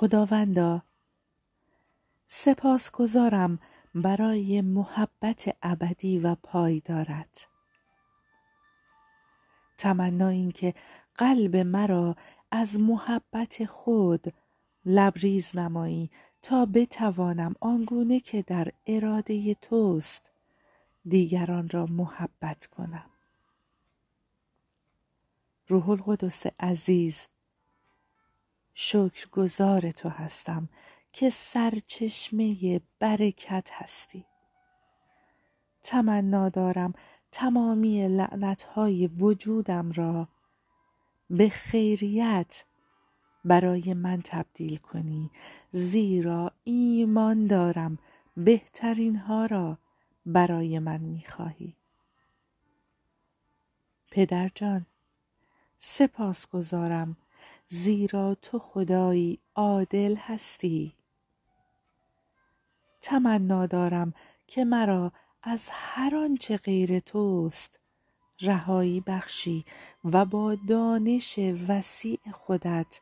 خداوندا. سپاسگزارم برای محبت ابدی و پایدارت. تمنا این که قلب مرا از محبت خود لبریز نمایی تا بتوانم آنگونه که در اراده توست دیگران را محبت کنم. روح القدس عزیز گذار تو هستم که سرچشمه برکت هستی. تمنا دارم تمامی لعنتهای وجودم را به خیریت برای من تبدیل کنی. زیرا ایمان دارم بهترین ها را برای من می‌خواهی. پدر جان سپاس گذارم زیرا تو خدایی عادل هستی. تمنا دارم که مرا از هر آنچه غیر توست رهایی بخشی و با دانش وسیع خودت.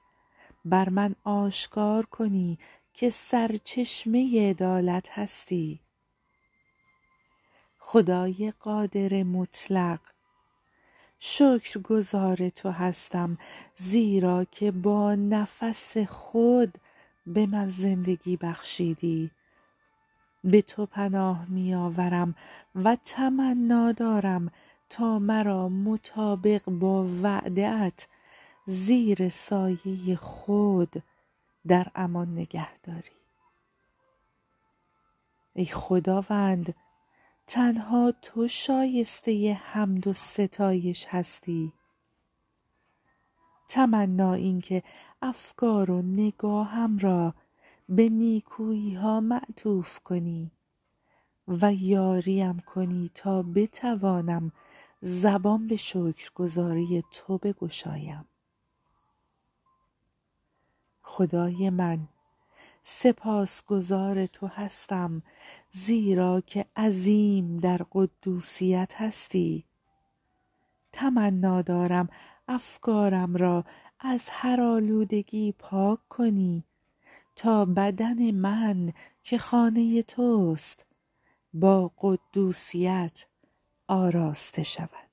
بر من آشکار کنی که سرچشمه عدالت هستی. خدای قادر مطلق شکر گذار تو هستم زیرا که با نفس خود به من زندگی بخشیدی. به تو پناه می آورم و تمنا دارم تا مرا مطابق با وعدت زیر سایه خود در امان نگه داری ای خداوند تنها تو شایسته حمد و ستایش هستی. تمنا این که افکار و نگاهم را به نیکویی ها معطوف کنی و یاریم کنی تا بتوانم زبان به شکرگزاری تو بگشایم. خدای من. سپاسگزار تو هستم زیرا که عظیم در قدوسیت هستی. تمنا دارم افکارم را از هر آلودگی پاک کنی تا بدن من که خانه توست با قدوسیت آراسته شود.